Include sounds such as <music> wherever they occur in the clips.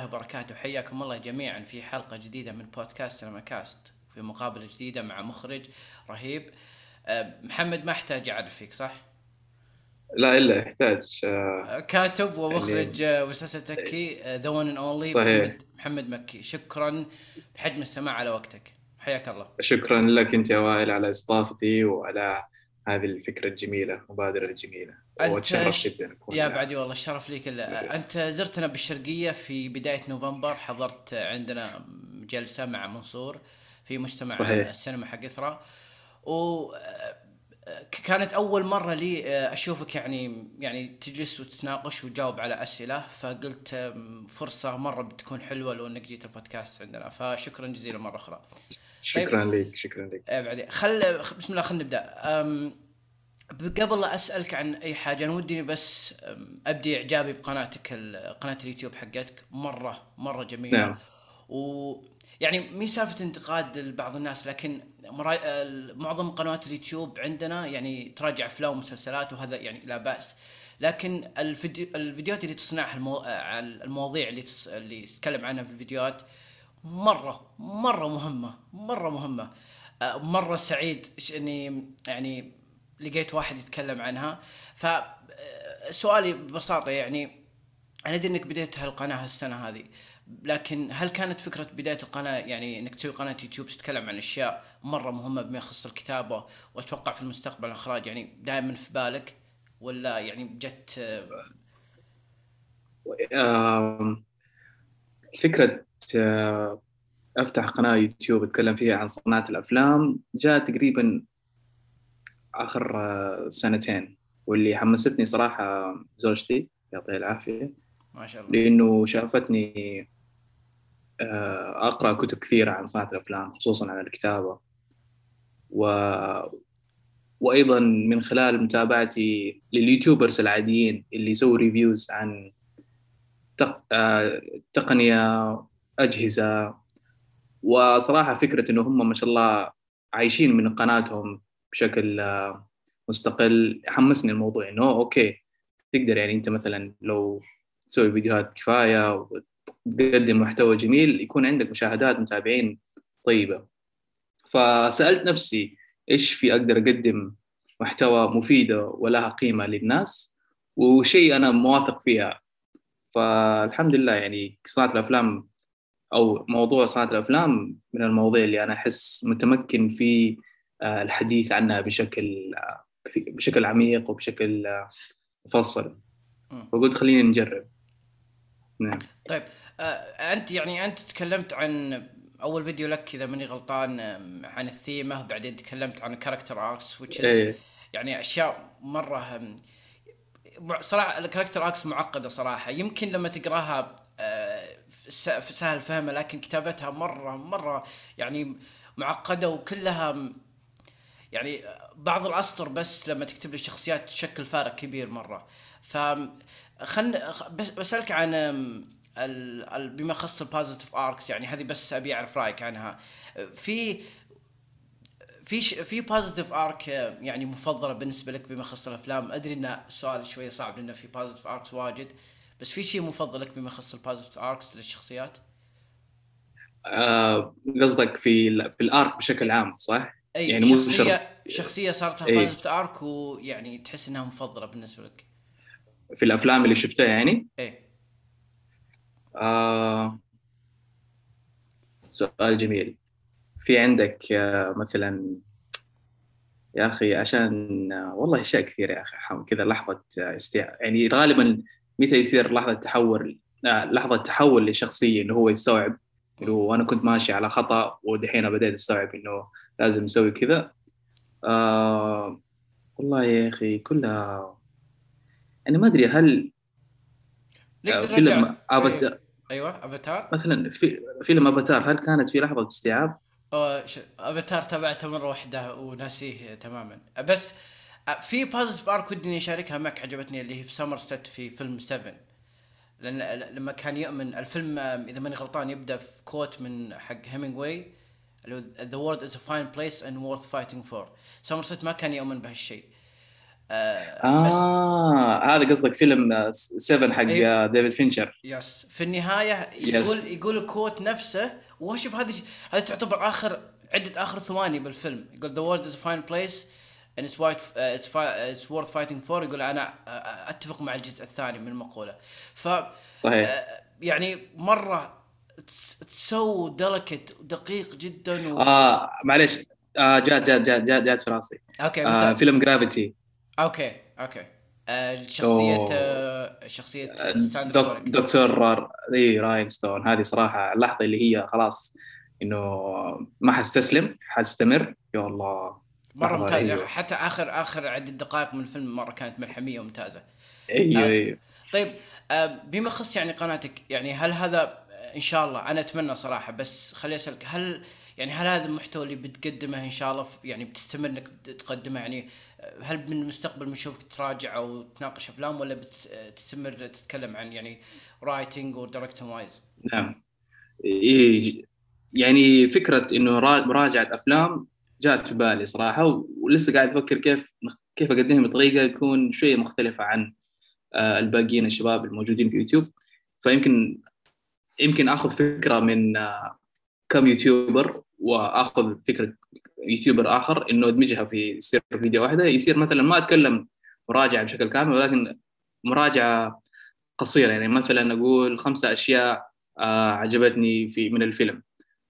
الله وبركاته. حياكم الله جميعا في حلقة جديدة من بودكاست سينما كاست. في مقابلة جديدة مع مخرج رهيب. أه، محمد ما احتاج اعرف فيك صح؟ لا إلا يحتاج آه، كاتب ومخرج آه، مسلسل تكي the one and only صحيح. محمد, محمد مكي. شكرا بحجم السماء على وقتك. حياك الله. شكرا لك أنت يا وائل على استضافتي وعلى هذه الفكرة الجميلة المبادره الجميله وأتشرف جدا أكون يا. بعدي والله الشرف لي كله أنت زرتنا بالشرقية في بداية نوفمبر حضرت عندنا جلسة مع منصور في مجتمع صحيح. السينما حق اثرا و كانت أول مرة لي أشوفك يعني يعني تجلس وتتناقش وتجاوب على أسئلة فقلت فرصة مرة بتكون حلوة لو إنك جيت البودكاست عندنا فشكرا جزيلا مرة أخرى. شكرا لك شكرا لك. إيه بعدين خل بسم الله خلينا نبدأ. قبل لا أسألك عن أي حاجة أنا ودي بس أبدي إعجابي بقناتك قناة اليوتيوب حقتك. مرة مرة جميلة. نعم. و يعني مي سالفة انتقاد لبعض الناس لكن معظم قنوات اليوتيوب عندنا يعني تراجع أفلام ومسلسلات وهذا يعني لا بأس. لكن الفيديو الفيديوهات اللي تصنعها المو... المواضيع اللي تص... اللي تتكلم عنها في الفيديوهات مرة مرة مهمة مرة مهمة. آه، مرة سعيد إني يعني لقيت واحد يتكلم عنها. ف آه، سؤالي ببساطة يعني أنا أدري إنك بديت هالقناة السنة هذه لكن هل كانت فكرة بداية القناة يعني إنك تسوي قناة يوتيوب تتكلم عن أشياء مرة مهمة بما يخص الكتابة وأتوقع في المستقبل الإخراج يعني دائما في بالك؟ ولا يعني جت آه، فكره آه، أفتح قناة يوتيوب أتكلم فيها عن صناعة الأفلام. جاء تقريبا آخر آه، سنتين واللي حمستني صراحة زوجتي يعطيها العافية ما شاء الله. لأنه شافتني آه، أقرأ كتب كثيرة عن صناعة الأفلام خصوصا عن الكتابة. و وأيضا من خلال متابعتي لليوتيوبرز العاديين اللي يسووا reviews عن تق... تقنية أجهزة. وصراحة فكرة إنه هم ما شاء الله عايشين من قناتهم بشكل آه، مستقل حمسني الموضوع إنه أوكي تقدر يعني أنت مثلا لو تسوي فيديوهات كفاية وتقدم محتوى جميل يكون عندك مشاهدات متابعين طيبة. فسألت نفسي إيش في أقدر أقدم محتوى مفيدة ولها قيمة للناس؟ وشيء أنا موافق فيها. فالحمد لله يعني صناعة الأفلام أو موضوع صناعة الأفلام من المواضيع اللي أنا أحس متمكن في آه، الحديث عنها بشكل آه، بشكل عميق وبشكل آه، مفصل. فقلت خلينا نجرب. نعم. طيب أنت يعني أنت تكلمت عن أول فيديو لك إذا ماني غلطان عن الثيمة بعدين تكلمت عن character arcs إيه. يعني أشياء مرة صراحة ال character arcs معقدة صراحة. يمكن لما تقراها سهل فهمها لكن كتابتها مرة مرة يعني معقدة وكلها يعني بعض الأسطر بس لما تكتب لي الشخصيات تشكل فارق كبير مرة. ف خل بس بسألك عن. ال... بما يخص ال positive arcs يعني هذه بس أبي أعرف رأيك عنها. في في ش... في positive arc يعني مفضلة بالنسبة لك بما يخص الأفلام؟ أدري إن السؤال شوية صعب لأنه في positive arcs واجد. بس في شيء مفضل لك بما يخص ال positive arcs للشخصيات؟ آه، قصدك في في ال arc بشكل عام صح؟ اي يعني مو شخصيه شخصية صارت لها إيه. arc ويعني تحس إنها مفضلة بالنسبة لك. في الأفلام اللي شفتها يعني؟ إيه. آه سؤال جميل. في عندك آه مثلا يا أخي عشان آه والله أشياء كثيرة يا أخي كذا لحظة استيعاب يعني غالبا متى يصير لحظة تحول آه لحظة تحول لشخصية إنه هو يستوعب إنه وأنا كنت ماشي على خطأ ودحين بديت أستوعب إنه لازم أسوي كذا. آه والله يا أخي كلها يعني ما أدري هل آه فيلم افاتار أيوه. أفاتار. مثلا في فيلم أفاتار هل كانت في لحظة استيعاب؟ أه، أفاتار تابعته مرة واحدة وناسيه تماما. بس في positive arc ودي أشاركها معك عجبتني اللي هي في سمرست في فيلم 7 لأن لما كان يؤمن الفيلم إذا ماني غلطان يبدأ في quote من حق هيمنجواي اللي هو the world is a fine place and worth fighting for. سمرست ما كان يؤمن بهالشيء. آه آه هذا قصدك فيلم 7 حق. ديفيد فينشر yes في النهاية يقول يقول ال quote نفسه وشوف هذه هذه تعتبر آخر عدة آخر ثواني بالفيلم. يقول world is a fine place and it's, worth, uh, it's, fi- it's worth fighting for. يقول أنا أتفق مع الجزء الثاني من المقولة. ف صحيح. آه، يعني مرة so delicate ودقيق جدا و... آه معليش. آه جات جات جات جات جات في راسي. okay آه فيلم جرافيتي okay okay. آه، شخصية. آه، شخصية بولوك. دكتور راين ستون هذه صراحة اللحظه اللي هي خلاص إنه ما حستسلم حستمر. يا الله. مرة لحظة ممتازة رهيبة. حتى اخر آخر عدة دقائق من الفيلم مرة كانت ملحمية وممتازة. أيوه آه. أيوه طيب آه، بما يخص يعني قناتك يعني هل هذا آه، إن شاء الله أنا أتمنى صراحة بس خليني أسألك هل يعني هل هذا المحتوى اللي بتقدمه إن شاء الله يعني بتستمر إنك تقدمه يعني آه، هل من المستقبل بنشوفك تراجع أو تناقش أفلام ولا بتستمر تتكلم عن يعني writing و directing wise؟ نعم إيه يعني فكرة إنه را- مراجعة أفلام جات في بالي صراحة ولسه قاعد أفكر كيف كيف أقدمها بطريقة تكون شوية مختلفة عن آه، الباقيين الشباب الموجودين في يوتيوب. فيمكن يمكن آخذ فكرة من آه، كم YouTuber وآخذ فكرة YouTuber آخر إنه أدمجها في يصير فيديو واحدة. يصير مثلا ما أتكلم مراجعة بشكل كامل ولكن مراجعة قصيرة. يعني مثلا أقول خمسة أشياء آه، عجبتني في من الفيلم.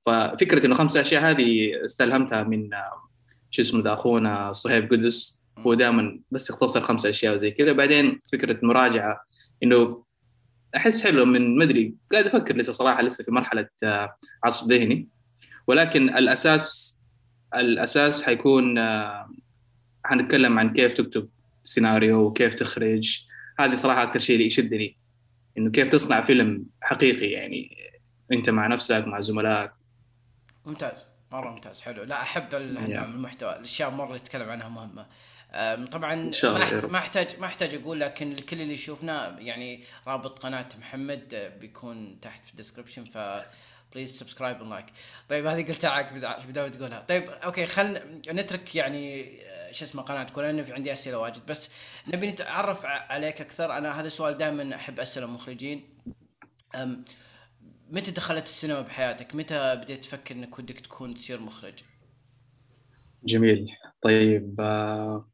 ففكرة إنه خمسه أشياء هذه استلهمتها من آه، شو اسمه ده أخونا صهيب قدس. هو دائما بس يختصر خمسة أشياء وزي كذا. بعدين فكرة مراجعة إنه أحس حلو من مدري قاعد أفكر لسه صراحة لسه في مرحلة آه، عصف ذهني. ولكن الأساس الأساس حيكون آه، حنتكلم عن كيف تكتب سيناريو وكيف تخرج. هذه صراحة أكثر شيء اللي يشدني إنه كيف تصنع فيلم حقيقي يعني أنت مع نفسك مع زملائك. ممتاز مره ممتاز حلو. لا أحب من المحتوى. الأشياء مرة يتكلم عنها مهمة. طبعا إن شاء الله ما احتاج ما أحتاج أقول لكن الكل اللي يشوفنا يعني رابط قناة محمد أه، بيكون تحت في ال description ف please subscribe like طيب هذه قلتها عقب في البدايه تقولها طيب okay خلينا نترك يعني أه، شو اسمه قناتكم لأن في عندي أسئلة واجد. بس نبي نتعرف عليك أكثر. أنا هذا السؤال دائما أحب أسأله المخرجين متى دخلت السينما بحياتك؟ متى بديت تفكر إنك ودك تكون تصير مخرج؟ جميل. طيب آه،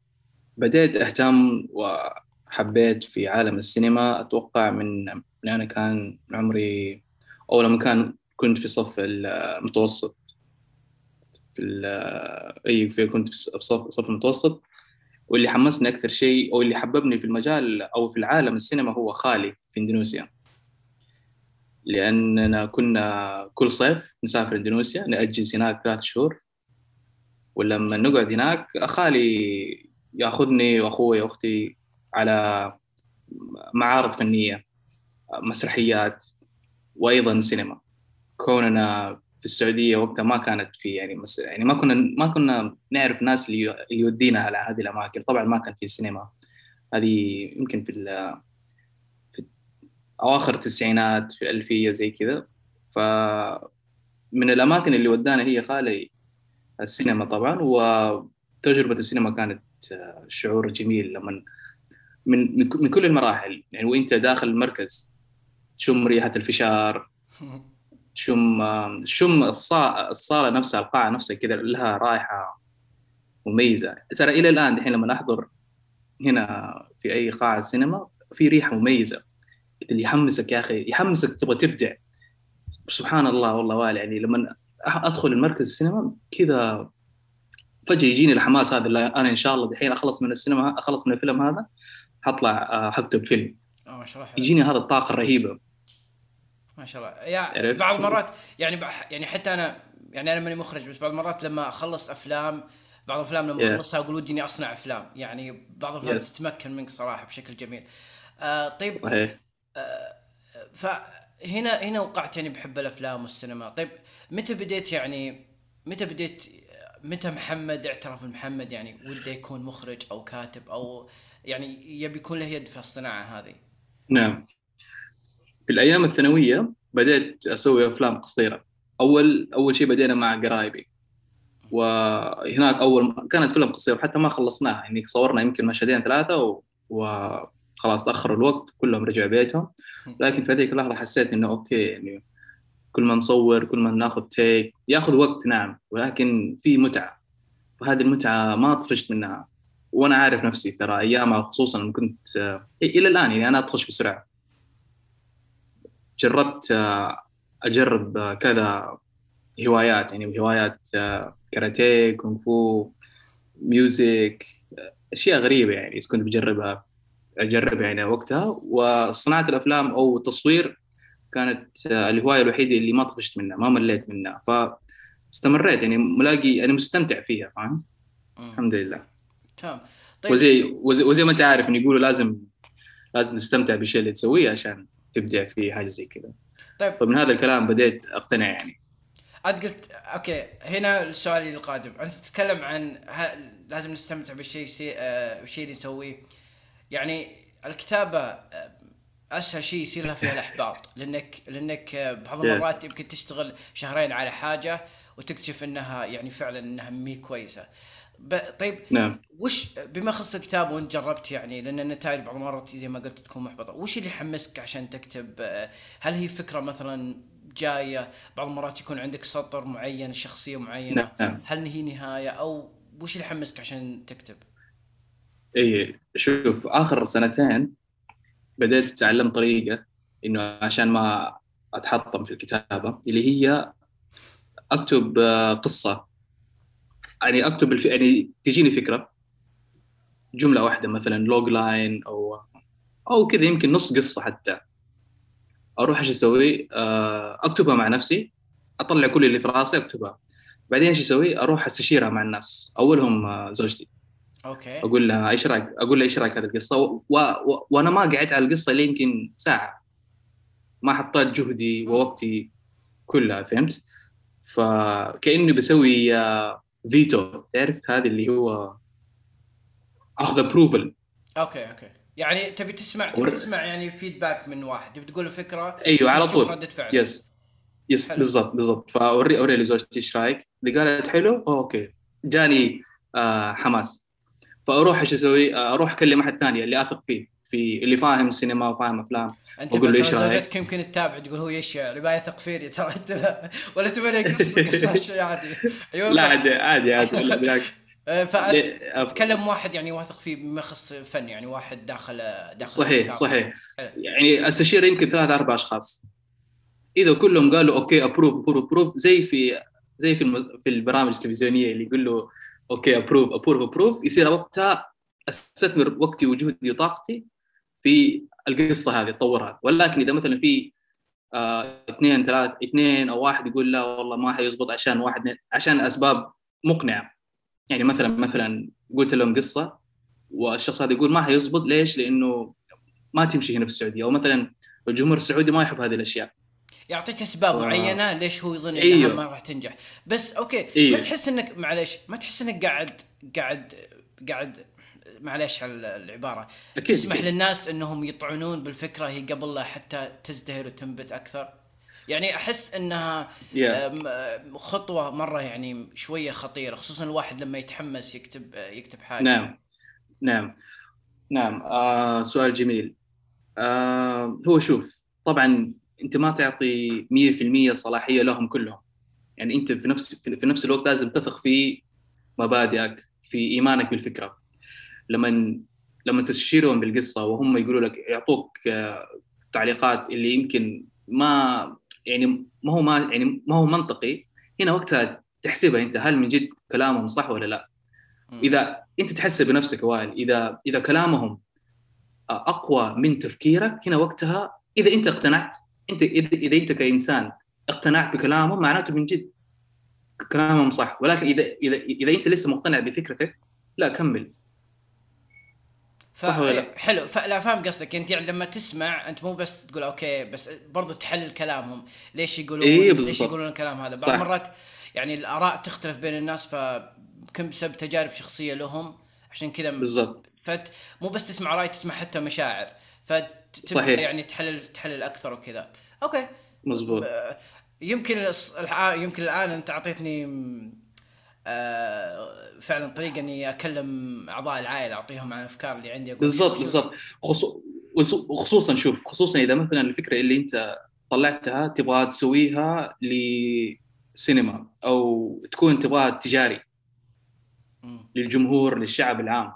بديت أهتم وحبيت في عالم السينما. أتوقع من من أنا كان عمري أو لما كان كنت في صف المتوسط في ال- أي في كنت في صف صف المتوسط واللي حمسني أكثر شيء أو اللي حببني في المجال أو في العالم السينما هو خالي في إندونيسيا. لأننا كنا كل صيف نسافر إندونيسيا نأجز هناك ثلاث شهور. ولما نقعد هناك خالي يأخذني وأخوي وأختي على معارض فنية مسرحيات وأيضا سينما. كوننا في السعودية وقتها ما كانت في يعني مس... يعني ما كنا ما كنا نعرف ناس اللي يودينا على هذه الأماكن. طبعا ما كان في سينما. هذه يمكن. في أواخر التسعينات في الالفيه زي كذا. ف من الأماكن اللي ودانا هي خالي السينما طبعا وتجربة السينما كانت شعور جميل لما من من كل المراحل. يعني وأنت داخل المركز تشم ريحة الفشار تشم شم الصالة, الصالة نفسها القاعة نفسها كذا لها رائحة مميزة. ترى إلى الآن دحين لما أحضر هنا في أي قاعة سينما في ريحة مميزة. اللي يحمسك يا أخي يحمسك تبغى تبدع. سبحان الله والله والي يعني لما أدخل المركز السينما كذا فجأة يجيني الحماس هذا اللي أنا إن شاء الله دحين أخلص من السينما أخلص من الفيلم هذا حطلع حكتب فيلم آه ما شاء الله يجيني هذا الطاقة الرهيبة. ما شاء الله. يا؟ بعض المرات يعني يعني حتى أنا يعني أنا ماني مخرج بس بعض المرات لما أخلص أفلام بعض الأفلام لما Yeah. أخلصها أقول ودي إني أصنع أفلام. يعني بعض الأفلام Yes. تتمكن منك صراحة بشكل جميل. آه طيب صحيح. فهنا هنا وقعت يعني بحب الأفلام والسينما. طيب متى بديت يعني متى بديت متى محمد اعترف محمد يعني وده يكون مخرج أو كاتب أو يعني يبي يكون له يد في الصناعة هذه؟ نعم. في الأيام الثانوية بدأت أسوي أفلام قصيرة. أول أول شيء بدينا مع قرايبي. وهناك أول كانت فيلم قصير وحتى ما خلصناها. يعني صورنا يمكن مشهدين ثلاثة و... وخلاص تأخر الوقت كلهم رجعوا بيتهم. لكن في هذيك اللحظة حسيت إنه okay يعني كل ما نصور كل ما ناخذ take ياخذ وقت نعم ولكن في متعة. وهذه المتعة ما طفشت منها. وأنا عارف نفسي ترى أيامها خصوصا لما كنت إلى الآن يعني أنا أطفش بسرعة. جربت أجرب كذا هوايات يعني هوايات كاراتيه كونغ فو ميوزك أشياء غريبة يعني كنت بجربها. اجربها يعني وقتها. وصناعة الأفلام أو التصوير كانت الهواية الوحيدة اللي ما طفشت منها ما مليت منها. فاستمريت يعني ملاقي أنا مستمتع فيها فاهم؟ الحمد لله. تمام. طيب. وزي وزي, وزي ما انت عارف انه يقولوا لازم لازم تستمتع بالشيء اللي تسويه عشان تبدع في حاجة زي كذا. طيب. فمن هذا الكلام بديت أقتنع يعني. انت قلت okay هنا السؤال القادم. أنت تتكلم عن ه... لازم نستمتع بالشيء سي... آه... اللي نسويه. يعني الكتابة آه... أسهل شيء يصير لها فيها الإحباط لأنك لأنك آه، بعض المرات يمكن تشتغل شهرين على حاجة وتكتشف إنها يعني فعلا إنها مي كويسة. طيب نعم وش بما يخص الكتاب وإنت جربت يعني لأن النتائج بعض المرات زي ما قلت تكون محبطة، وش اللي يحمسك عشان تكتب؟ آه، هل هي فكرة مثلا جاية بعض المرات يكون عندك سطر معين شخصية معينة نعم. هل هي نهاية أو وش اللي يحمسك عشان تكتب؟ اي شوف آخر سنتين بديت أتعلم طريقة إنه عشان ما أتحطم في الكتابة اللي هي أكتب آه، قصة. يعني أكتب الف... يعني تجيني فكرة. جملة واحدة مثلا logline أو أو كذا يمكن نص قصة حتى. أروح إيش أسوي؟ آه، أكتبها مع نفسي. أطلع كل اللي في راسي أكتبها. بعدين إيش أسوي؟ أروح أستشيرها مع الناس. أولهم آه، زوجتي. okay. أقول لها إيش رأيك؟ أقول لها إيش رأيك هذه القصة؟ و... و... وأنا ما قعدت على القصة اللي يمكن ساعة. ما حطيت جهدي ووقتي كلها فهمت؟ فكأني بسوي فيتو تعرف هذه اللي هو اخذ ابروفل أوكي أوكي. يعني تبي تسمع تبي تسمع يعني feedback من واحد تبي تقول فكرة؟ أيوه على طول. ردة فعل يس يس بالضبط بالضبط. فأوري أوري لزوجتي إيش رأيك؟ اللي قالت حلو okay. جاني آه حماس. فأروح إيش أسوي؟ آه أروح أكلم أحد ثاني اللي أثق فيه في اللي فاهم سينما وفاهم أفلام. أنت أقول له إيش زوجتك يمكن تتابع تقول هو إيش اللي يثق فيني ترى أنت ولا تبغى قصه <laughs> قصة شيء عادي. أيوه لا عادي عادي عادي لا بالعكس فتكلم واحد يعني واثق فيه بما يخص فن يعني واحد داخل داخل صحيح صحيح. يعني أستشير يمكن ثلاث أربع أشخاص. إذا كلهم قالوا okay approve approve approve زي في زي في المز... في البرامج التلفزيونية اللي يقول له okay approve approve approve يصير وقتها أستثمر وقتي وجهدي وطاقتي في القصة هذه اطورها ولكن إذا مثلا في آه اثنين ثلاث اثنين أو واحد يقول لا والله ما حيزبط عشان واحد عشان أسباب مقنعة. يعني مثلا مثلا قلت لهم قصة والشخص هذا يقول ما حيزبط ليش؟ لأنه ما تمشي هنا في السعودية. أو مثلا الجمهور السعودي ما يحب هذه الأشياء. يعطيك أسباب آه. معينة ليش هو يظن إنها أيوه. ما راح تنجح بس أوكي أيوه. ما تحس إنك معليش ما تحس إنك قاعد قاعد قاعد معليش على العباره أكيد تسمح أكيد. للناس إنهم يطعنون بالفكرة هي قبل لا حتى تزدهر وتنبت أكثر يعني أحس إنها yeah. خطوة مرة يعني شوية خطيرة خصوصا الواحد لما يتحمس يكتب يكتب حاجة نعم نعم نعم آه سؤال جميل آه هو شوف طبعا انت ما تعطي 100% صلاحية لهم كلهم. يعني انت في نفس في نفس الوقت لازم تثق في مبادئك في إيمانك بالفكرة. لما لما تستشيرهم بالقصة وهم يقولوا لك يعطوك آه، تعليقات اللي يمكن ما يعني ما هو ما يعني ما هو منطقي هنا وقتها تحسبها انت هل من جد كلامهم صح ولا لا؟ إذا انت تحس بنفسك وائل إذا إذا كلامهم آه، أقوى من تفكيرك هنا وقتها إذا انت اقتنعت أنت اذا, أنت كإنسان اقتنعت بكلامهم معناته من جد كلامهم صح. ولكن اذا اذا إذا أنت لسه مقتنع بفكرتك لا كمل. ف... صح ولا لا؟ حلو. فلا فاهم قصدك. أنت يعني لما تسمع أنت مو بس تقول أوكي بس برضو تحلل كلامهم. ليش يقولون إيه ليش يقولون الكلام هذا؟ بعض المرات يعني الآراء تختلف بين الناس فيمكن بسبب تجارب شخصية لهم. عشان كذا بالضبط. فت مو بس تسمع رأي تسمع حتى مشاعر. فتبدا يعني تحلل تحلل أكثر وكذا. أوكي. مزبوط يمكن يمكن الآن أنت أعطيتني آه فعلا طريقة إني أكلم أعضاء العائلة أعطيهم عن الأفكار اللي عندي بالضبط بالضبط. وخصوصا شوف خصوصا إذا مثلا الفكرة اللي أنت طلعتها تبغى تسويها لسينما أو تكون تبغى تجاري. للجمهور للشعب العام.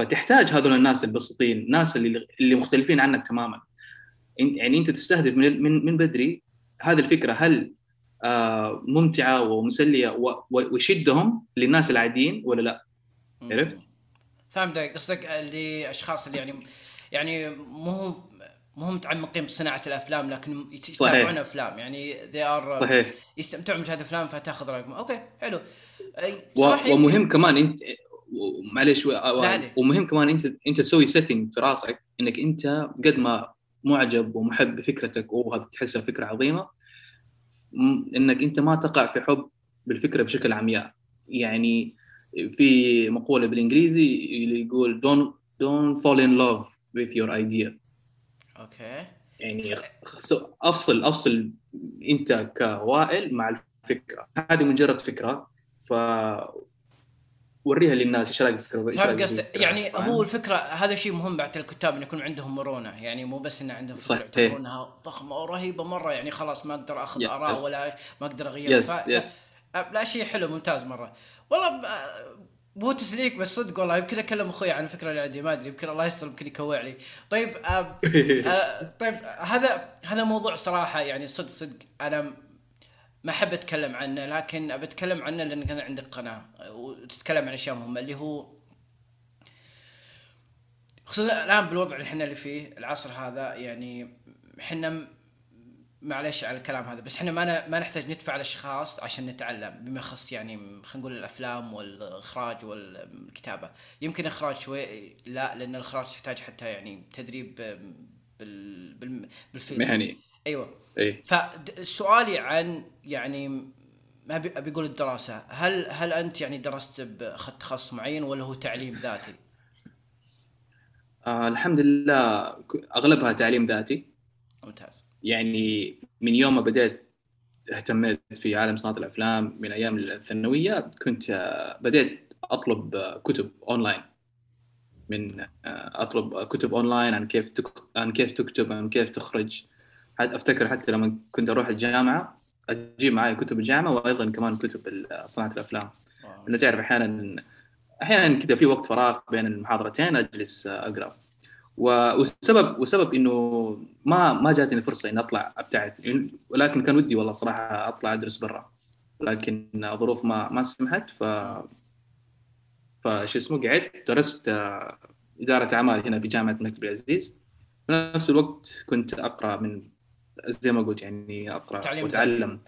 فتحتاج هذول الناس البسيطين الناس اللي اللي مختلفين عنك تماما. يعني أنت تستهدف من من من بدري هذه الفكرة هل آه ممتعة ومسلية ويشدهم للناس العاديين ولا لا؟ عرفت؟ فهمت قصدك لاشخاص اللي يعني يعني مو مو متعمقين بصناعه الأفلام لكن يتابعون أفلام. يعني they are صحيح. يستمتعون بمشاهده افلام فتأخذ رأيكم. okay حلو. ومهم كمان انت معلش ومهم كمان أنت أنت تسوي setting في راسك إنك أنت قد ما معجب ومحب بفكرتك وهذا تحسها فكرة عظيمة. إنك أنت ما تقع في حب بالفكرة بشكل عمياء. يعني في مقولة بالإنجليزي اللي يقول don't don't fall in love with your idea. okay. يعني أفصل أفصل أنت كوائل مع الفكرة. هذه مجرد فكرة. ف وريها للناس إيش رأيك الفكرة؟ فهمت قصدي يعني هو الفكرة هذا شيء مهم بعد الكتاب انه يكون عندهم مرونة يعني مو بس انه عندهم فكرة يعتبرونها ضخمة ورهيبة مرة يعني خلاص ما أقدر أخذ آراء ولا ما أقدر أغير. يس يس لا شيء حلو ممتاز مرة. والله مو تسليك بس صدق والله يمكن أكلم أخوي عن الفكرة اللي عندي ما أدري يمكن الله يستر يمكن يكوع لي. طيب آه <laughs> آه طيب هذا هذا موضوع صراحة يعني صدق صدق أنا ما أحب أتكلم عنه لكن ابى أتكلم عنه لأن كان عندك قناة وتتكلم عن أشياء مهمة اللي هو خصوصا الآن بالوضع اللي إحنا اللي فيه العصر هذا يعني إحنا معلش على الكلام هذا بس إحنا ما ما نحتاج ندفع الاشخاص عشان نتعلم بما يخص يعني خلينا نقول الأفلام والإخراج والكتابة. يمكن إخراج شوي لا لأن الإخراج تحتاج حتى يعني تدريب بال بال بالفيلم. مهني. أيوه. اي فسؤالي عن يعني ما أبي أقول الدراسة. هل هل أنت يعني درست باخذت تخصص معين ولا هو تعليم ذاتي؟ آه الحمد لله أغلبها تعليم ذاتي. ممتاز. يعني من يوم ما بديت اهتميت في عالم صناعة الأفلام من أيام الثانوية كنت آه، بديت أطلب كتب أونلاين. من آه، أطلب كتب أونلاين عن كيف عن كيف تكتب عن كيف تخرج. أفتكر حتى لما كنت أروح الجامعة أجيب معي كتب الجامعة وأيضا كمان كتب صناعة الأفلام. إنه تعرف أحيانا أحيانا كذا في وقت فراغ بين المحاضرتين أجلس أقرأ. والسبب وسبب إنه ما ما جاتني فرصة إني أطلع أبتعث. ولكن كان ودي والله صراحة أطلع أدرس برا. لكن الظروف ما ما سمحت ف فش اسمه قعدت درست إدارة أعمال هنا في جامعة الملك عبد العزيز. في نفس الوقت كنت أقرأ من زي ما قلت يعني أقرأ تعليم وأتعلم.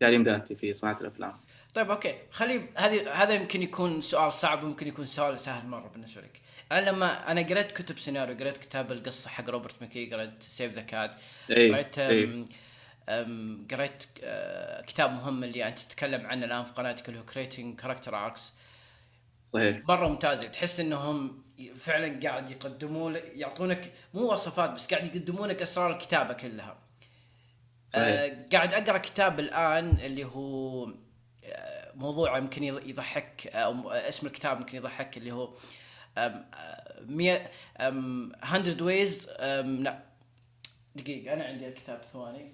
تعليم ذاتي في صناعة الأفلام. طيب okay. خلي هذه هذا يمكن يكون سؤال صعب ويمكن يكون سؤال سهل مرة بالنسبة لك. أنا لما أنا قريت كتب سيناريو قريت كتاب القصة حق روبرت ماكي قريت Save the Cat قريت قريت كتاب مهم اللي أنت تتكلم عنه الآن في قناتك اللي هو Creating Character Arcs صحيح. مرة ممتازة. تحس إنهم فعلا قاعد يقدمون يعطونك مو وصفات بس قاعد يقدمون لك أسرار الكتابة كلها. آه قاعد أقرأ كتاب الآن اللي هو آه موضوع يمكن يضحك أو اسم الكتاب يمكن يضحك اللي هو 100 100 ways لا دقيقة أنا عندي الكتاب ثواني.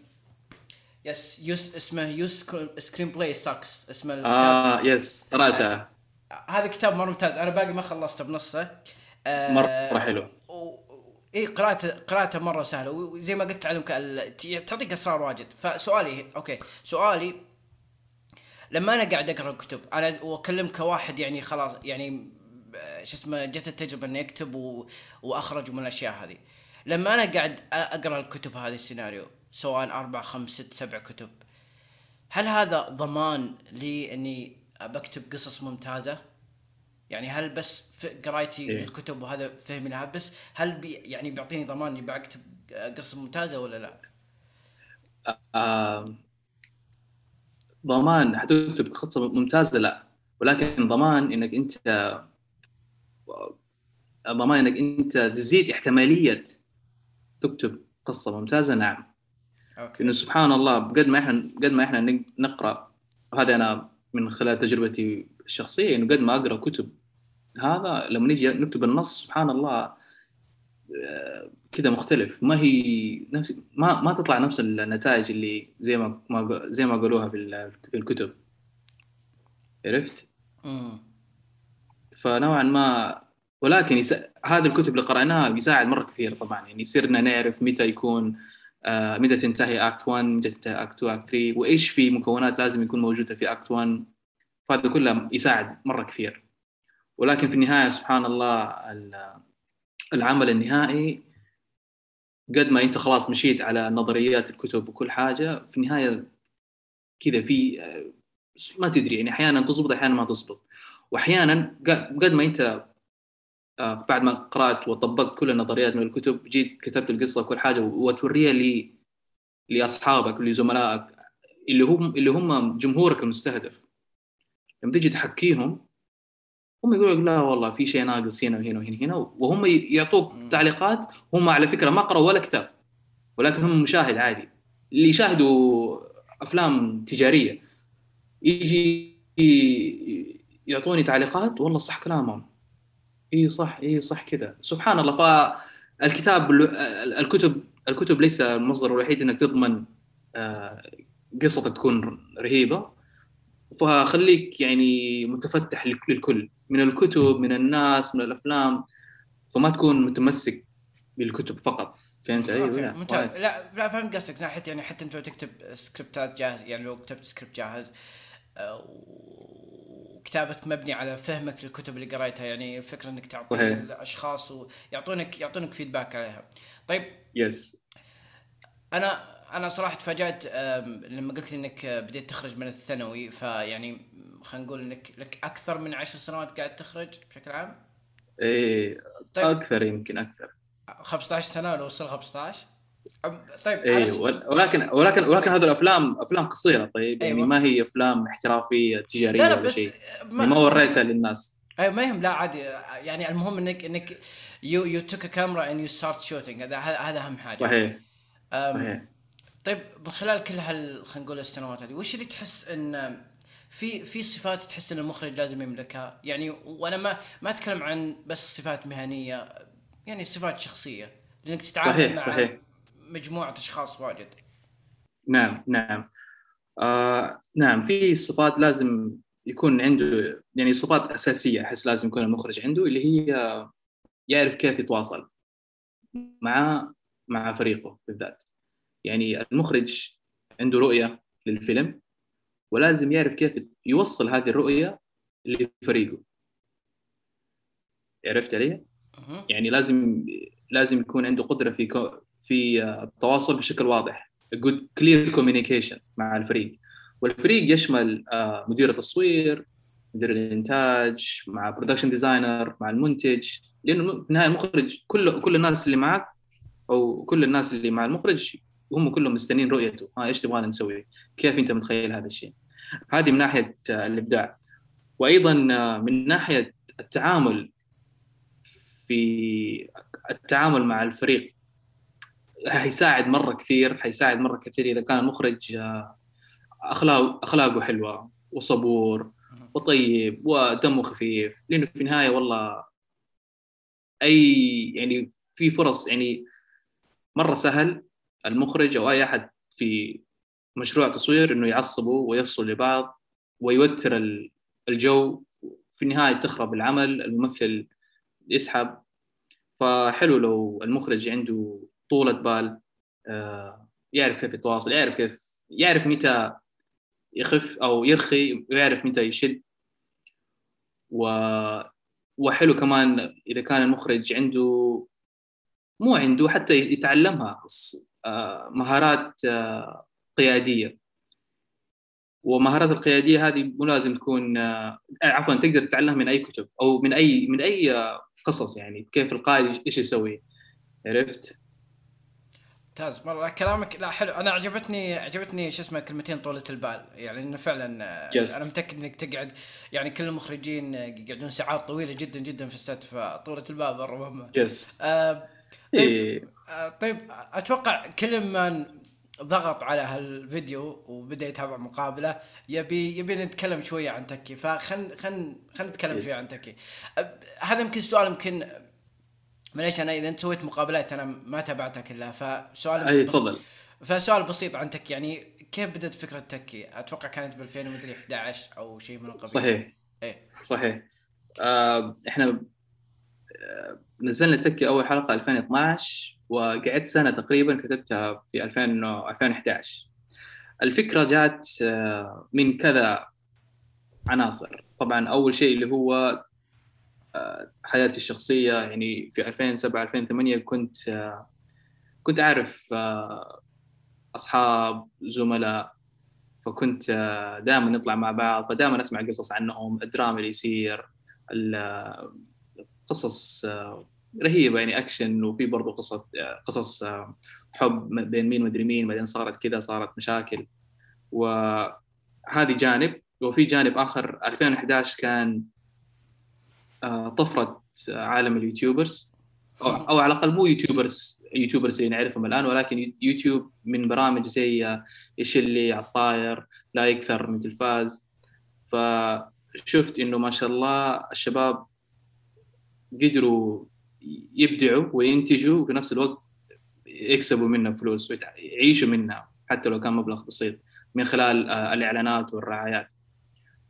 yes your اسمه Your Screenplay Sucks اسمه الكتاب. آه yes قرأته. آه، هذا كتاب مرة ممتاز أنا باقي ما خلصته بنصه. آه مرة حلو. اي قراءته قراءته مرة سهلة وزي ما قلت تعلمك تعطيك اسرار واجد فسؤالي okay سؤالي لما أنا قاعد أقرأ الكتب أنا وأكلمك كواحد يعني خلاص يعني شو اسمه جت التجربة إني أكتب و... وأخرج من الأشياء هذه لما أنا قاعد أقرأ الكتب هذه السيناريو سواء أربع خمس ست سبع كتب هل هذا ضمان لي إني بكتب قصص ممتازة؟ يعني هل بس قرايتي إيه؟ الكتب وهذا فهمي لها بس هل بي يعني بيعطيني ضمان إني بكتب قصة ممتازة ولا لا؟ آه ضمان حتكتب قصة ممتازة لا ولكن ضمان إنك أنت ضمان إنك أنت تزيد احتمالية تكتب قصة ممتازة نعم أوكي انه سبحان الله قد ما إحنا قد ما إحنا نقرأ وهذا أنا من خلال تجربتي الشخصيه انه قد ما أقرأ كتب هذا لما نيجي نكتب النص سبحان الله آه، كذا مختلف. ما هي نفس ما ما تطلع نفس النتائج اللي زي ما ما زي ما قالوها في في الكتب. عرفت؟ فنوعا ما ولكن يس... هذه الكتب اللي قرأناها بيساعد مرة كثير طبعا. يعني صرنا نعرف متى يكون آه متى تنتهي act 1 متى تنتهي act 2 act 3 وإيش في مكونات لازم يكون موجودة في act 1 فهذا كله يساعد مرة كثير. ولكن في النهاية سبحان الله العمل النهائي قد ما أنت خلاص مشيت على نظريات الكتب وكل حاجة في النهاية كذا في ما تدري يعني أحيانا تزبط أحيانا ما تزبط. واحيانا قد ما أنت آه، بعد ما قرأت وطبقت كل النظريات من الكتب جيت كتبت القصة وكل حاجة وتوريها لي لأصحابك ولزملائك اللي هم اللي هم جمهورك المستهدف. لما تجي تحكيهم هم يقولوا لك لا والله في شيء ناقص هنا وهنا وهنا هنا وهم يعطوك تعليقات هم على فكرة ما قرأوا ولا كتاب ولكن هم مشاهد عادي. اللي يشاهدوا أفلام تجارية يجي يعطوني تعليقات والله صح كلامهم. إي صح إي صح كذا. سبحان الله فالكتاب الكتب الكتب ليس المصدر الوحيد إنك تضمن آه، قصتك تكون رهيبة. فخليك يعني متفتح للكل. من الكتب من الناس من الأفلام. فما تكون متمسك بالكتب فقط. فهمت علي؟ ممتاز. لا لا فهمت قصدك. ناحيه يعني حتى أنت لو تكتب سكريبتات جاهز يعني لو كتبت سكريبت جاهز وكتابتك مبني على فهمك للكتب اللي قريتها يعني الفكرة إنك تعطي الأشخاص ويعطونك يعطونك feedback عليها. طيب. yes أنا أنا صراحة تفاجأت لما قلت لي إنك بديت تخرج من الثانوي فيعني خلينا نقول إنك لك أكثر من عشر سنوات قاعد تخرج بشكل عام؟ إيه طيب. أكثر يمكن أكثر. 15 سنة لو وصل 15 طيب إيه ولكن ولكن ولكن هذه الافلام أفلام قصيرة طيب يعني أيوة. يعني ما هي أفلام احترافية تجارية لا لا ولا شيء. ما, يعني ما وريتها للناس. أيوه ما يهم لا عادي يعني المهم إنك إنك you you took كاميرا and you start shooting هذا هذا أهم حاجة. صحيح. صحيح. طيب من خلال كل هال خلينا نقول السنوات هذه وش اللي تحس إن في في صفات تحس إن المخرج لازم يملكها؟ يعني وأنا ما ما أتكلم عن بس صفات مهنية يعني صفات شخصية لأنك تتعامل صحيح مع صحيح. مجموعة أشخاص واجد. نعم نعم. آه نعم في صفات لازم يكون عنده يعني صفات أساسية أحس لازم يكون المخرج عنده اللي هي يعرف كيف يتواصل مع مع فريقه بالذات. يعني المخرج عنده رؤية للفيلم ولازم يعرف كيف يوصل هذه الرؤية لفريقه. عرفت علي؟ يعني لازم لازم يكون عنده قدرة في في التواصل بشكل واضح good clear communication مع الفريق. والفريق يشمل آه، مدير التصوير مدير الإنتاج مع production designer مع المنتج لأنه في النهاية المخرج كل كل الناس اللي معك أو كل الناس اللي مع المخرج هم كلهم مستنين رؤيته ها إيش تبغانا نسوي؟ كيف أنت متخيل هذا الشيء؟ هذه من ناحية الإبداع وأيضا من ناحية التعامل في التعامل مع الفريق حيساعد مرة كثير حيساعد مرة كثير إذا كان المخرج اخلاقه أخلاقه حلوة وصبور وطيب ودمه خفيف لأنه في النهاية والله أي يعني في فرص يعني مرة سهل المخرج أو أي أحد في مشروع تصوير إنه يعصبوا ويفصلوا لبعض ويوتر الجو في النهاية تخرب العمل الممثل يسحب. فحلو لو المخرج عنده طولة بال آه، يعرف كيف يتواصل يعرف كيف يعرف متى يخف أو يرخي ويعرف متى يشد و وحلو كمان إذا كان المخرج عنده مو عنده حتى يتعلمها. مهارات آه، قيادية. ومهارات القيادية هذه مو لازم تكون آه، عفوا تقدر تتعلمها من أي كتب أو من أي من أي قصص يعني كيف القائد إيش يسوي. عرفت؟ ممتاز. مرة كلامك لا حلو. أنا عجبتني عجبتني شو اسمه كلمتين طولة البال. يعني إنه فعلا yes. أنا متأكد إنك تقعد يعني كل المخرجين يقعدون ساعات طويلة جدا جدا في ال set فطولة البال مره مهمه yes آه طيب إيه. آه طيب أتوقع كل ما ضغط على هالفيديو وبدأ يتابع مقابله يبي يبي نتكلم شوية عن تكي. فخل خل خل نتكلم شوية عن تكي. هذا يمكن سؤال يمكن معليش أنا إذا أنت سويت مقابلات أنا ما تابعتها كلها فسؤال اي تفضل. فسؤال بسيط عن تكي يعني كيف بدأت فكرة تكي؟ أتوقع كانت ب 2011 أو شيء من القبيل صحيح. إيه. صحيح. آه إحنا نزلنا تكي أول حلقة 2012 وقعدت سنة تقريبا كتبتها في 2000 2011 الفكرة جات آه من كذا عناصر. طبعا أول شيء اللي هو آه، حياتي الشخصية. يعني في 2007 2008 كنت آه، كنت أعرف أصحاب زملاء. فكنت دائما نطلع مع بعض فدائما أسمع قصص عنهم الدراما اللي يصير قصص رهيبة يعني اكشن وفي برضه قصص قصص حب بين مين ومدري مين بعدين صارت كذا صارت مشاكل. وهذه جانب وفي جانب آخر 2011 كان آه، طفرة عالم ال YouTubers. أو, أو على الأقل مو YouTubers YouTubers اللي نعرفهم الآن ولكن يوتيوب من برامج زي إيش اللي على الطاير لا يكثر من تلفاز فشفت إنه ما شاء الله الشباب قدروا يبدعوا وينتجوا وفي نفس الوقت يكسبوا منها فلوس ويعيشوا منها حتى لو كان مبلغ بسيط من خلال آه، الإعلانات والرعايات.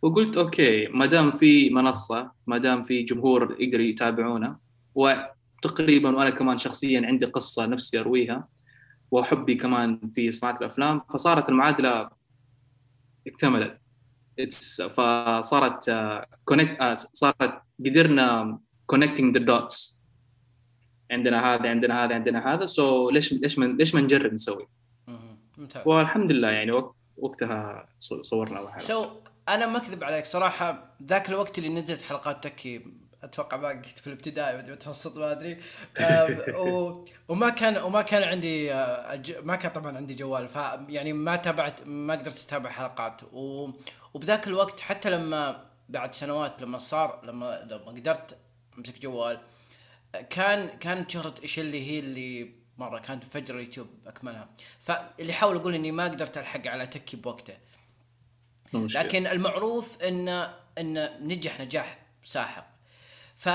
وقلت أوكي ما دام في منصة ما دام في جمهور يقدر يتابعونا وتقريبا وأنا كمان شخصيا عندي قصة نفسي أرويها وحبي كمان في صناعة الأفلام فصارت المعادلة اكتملت. فصارت connect آه، صارت قدرنا connecting the dots عندنا هذا عندنا هذا عندنا هذا. so so ليش ليش من ليش ما نجرب نسوي؟ ممتاز. والحمد لله يعني وقتها صورنا واحد so أنا ما أكذب عليك صراحة ذاك الوقت اللي نزلت حلقات تكي أتوقع ما كنت في الابتدائي متوسط ما أدري. وما كان وما كان عندي آه، ما كان طبعا عندي جوال. ف يعني ما تابعت ما قدرت أتابع حلقات. و... وبذاك الوقت حتى لما بعد سنوات لما صار لما لما قدرت امسك جوال. كان كانت شهرة إيش اللي هي اللي مرة كانت فجر اليوتيوب أكملها. فاللي حاول أقول إني ما قدرت ألحق على تكي بوقته. لكن المعروف إنه إنه نجح نجاح ساحق. ف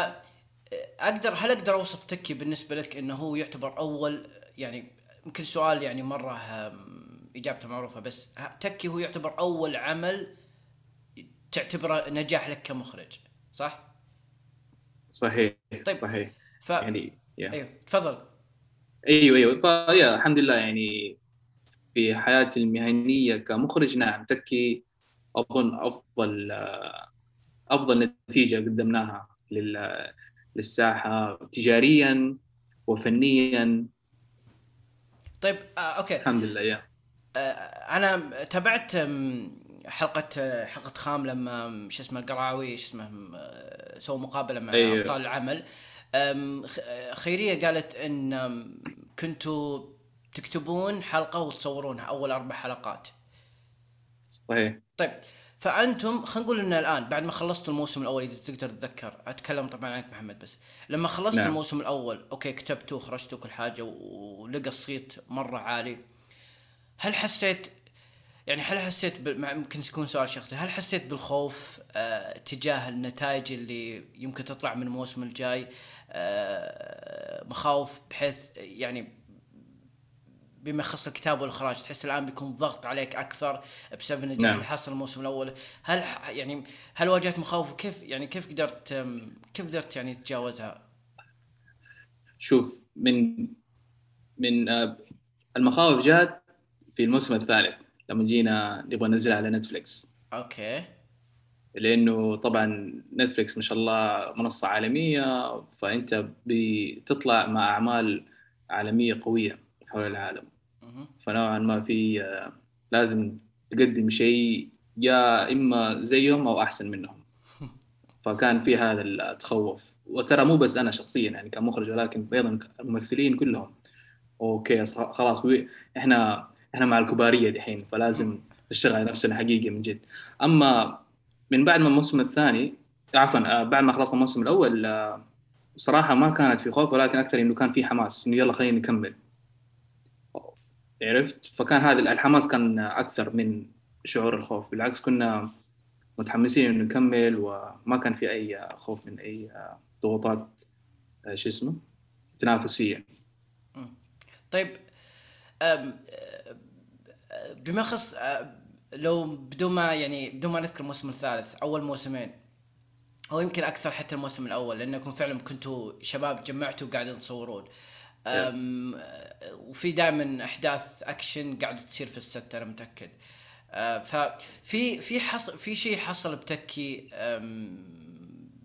أقدر هل أقدر أوصف تكي بالنسبة لك إنه هو يعتبر أول؟ يعني يمكن سؤال يعني مرة إجابته معروفة بس تكي هو يعتبر أول عمل تعتبره نجاح لك كمخرج صح؟ صحيح طيب صحيح. ف... يعني أيوه تفضل. أيوه أيوه. فيا الحمد لله يعني في حياتي المهنية كمخرج نعم تكي أظن أفضل أفضل نتيجة قدمناها للساحة تجاريا وفنيا. طيب آه، أوكي. الحمد لله يا آه، أنا تابعت حلقة حلقة خام لما شو اسمه القراوي شو اسمه سووا مقابلة مع أيوه. أبطال العمل. خيرية قالت إن كنتوا تكتبون حلقة وتصورونها أول أربع حلقات. صحيح. طيب فأنتم خلينا نقول إن الآن بعد ما خلصتوا الموسم الأول إذا تقدر تتذكر أتكلم طبعا عنك محمد بس. لما خلصت نعم. الموسم الأول أوكي كتبتوا وخرجتوا كل حاجة ولقى الصيت مرة عالي. هل حسيت يعني هل حسيت. ممكن يكون سؤال شخصي هل حسيت بالخوف آه تجاه النتائج اللي يمكن تطلع من الموسم الجاي آه مخاوف بحيث يعني بما يخص الكتاب والإخراج تحس الآن بيكون ضغط عليك أكثر بسبب النجاح نعم. اللي حصل الموسم الأول هل يعني هل واجهت مخاوف وكيف يعني كيف قدرت كيف قدرت يعني تتجاوزها؟ شوف من من آه، المخاوف جات في الموسم الثالث لما جينا نبغى ننزلها على نتفلكس okay. لأنه طبعا نتفلكس ما شاء الله منصة عالمية فأنت بتطلع مع أعمال عالمية قوية حول العالم. فنوعا ما في آه، لازم تقدم شيء يا إما زيهم أو أحسن منهم. <laughs> فكان في هذا التخوف. وترى مو بس أنا شخصيا يعني كمخرج ولكن أيضا الممثلين كلهم. أوكي خلاص إحنا إحنا مع الكبارية دحين فلازم نشتغل على نفسنا حقيقي من جد. أما من بعد ما الموسم الثاني عفوا آه، بعد ما خلصنا الموسم الأول آه، صراحة ما كانت في خوف ولكن أكثر إنه كان في حماس إنه يلا خلينا نكمل. عرفت؟ فكان هذا الحماس كان أكثر من شعور الخوف. بالعكس كنا متحمسين إنه نكمل وما كان في أي خوف من أي ضغوطات آه، شو اسمه؟ تنافسية. طيب بما يخص لو بدون ما يعني بدون ما نذكر الموسم الثالث أول موسمين أو يمكن أكثر حتى الموسم الأول لأنكم فعلا كنتوا شباب جمعتوا وقاعدين تصورون. أم وفي دائما أحداث أكشن قاعدة تصير في ال set أنا متأكد. أه ففي في حصل في شيء حصل بتكي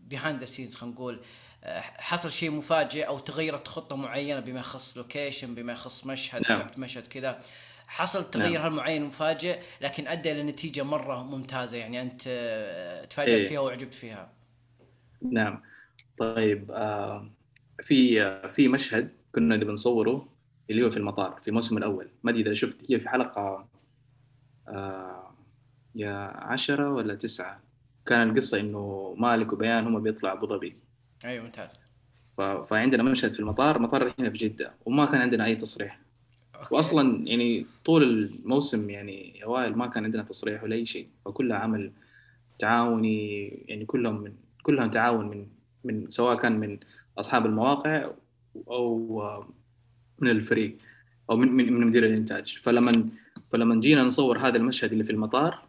behind the scenes خلينا نقول. أه، حصل شيء مفاجئ أو تغيرت خطة معينة بما يخص location بما يخص مشهد نعم. مشهد كذا. حصل تغير نعم. معين مفاجئ لكن أدى إلى نتيجة مرة ممتازة يعني أنت أه، تفاجأت إيه. فيها وعجبت فيها. نعم. طيب آه في آه في مشهد كنا نبي نصوره اللي هو في المطار في الموسم الأول. ما أدري إذا شفت هي في حلقة آه يا عشرة ولا تسعة. كان القصة إنه مالك وبيان هم بيطلعوا أبو ظبي. أيوة ممتاز. ف... فعندنا مشهد في المطار مطار هنا في جدة وما كان عندنا أي تصريح. وأصلا يعني طول الموسم يعني يا وائل ما كان عندنا تصريح ولا أي شيء. فكلها عمل تعاوني يعني كلهم من كلهم تعاون من من سواء كان من أصحاب المواقع أو من الفريق أو من من, من مدير الإنتاج. فلما فلما جينا نصور هذا المشهد اللي في المطار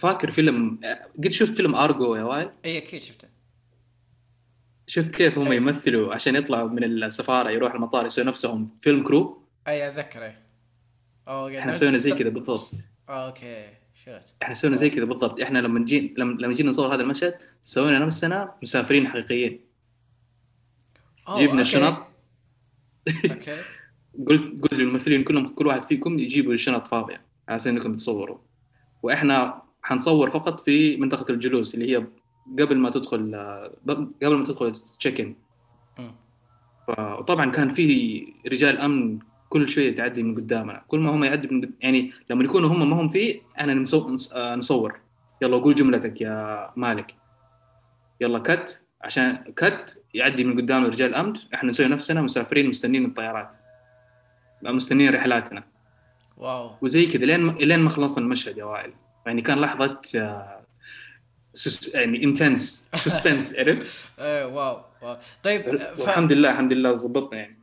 فاكر فيلم قد شفت فيلم أرجو يا وائل؟ اي أكيد شفته. شفت كيف هم. يمثلوا عشان يطلعوا من السفارة يروح المطار يسوي نفسهم فيلم كرو؟ أي أتذكر أي. إحنا سوينا زي كذا بالضبط. okay شفت إحنا سوينا زي كذا بالضبط. إحنا لما جينا لما جينا نصور هذا المشهد سوينا نفسنا مسافرين حقيقيين. جبنا الشنط. أوكي <laughs> قلت قلت للممثلين كلهم كل واحد فيكم يجيبوا الشنط فاضية على أساس إنكم تصوروا وإحنا حنصور فقط في منطقة الجلوس اللي هي قبل ما تدخل قبل ما تدخل check in وطبعا كان في رجال أمن كل شوية تعدي من قدامنا. كل ما هم يعدي من يعني لما يكونوا هم ما هم فيه إحنا نصور. يلا قول جملتك يا مالك. يلا كت عشان كت يعدي من قدام رجال أمن. إحنا نسوي نفسنا مسافرين مستنين الطيارات. مستنين رحلاتنا. واو. وزي كذا لين لين ما خلصنا المشهد يا وائل. يعني كان لحظة آه، يعني intense suspense <laughs> عرفت؟ إيه wow wow طيب. الحمد لله الحمد لله ظبطنا يعني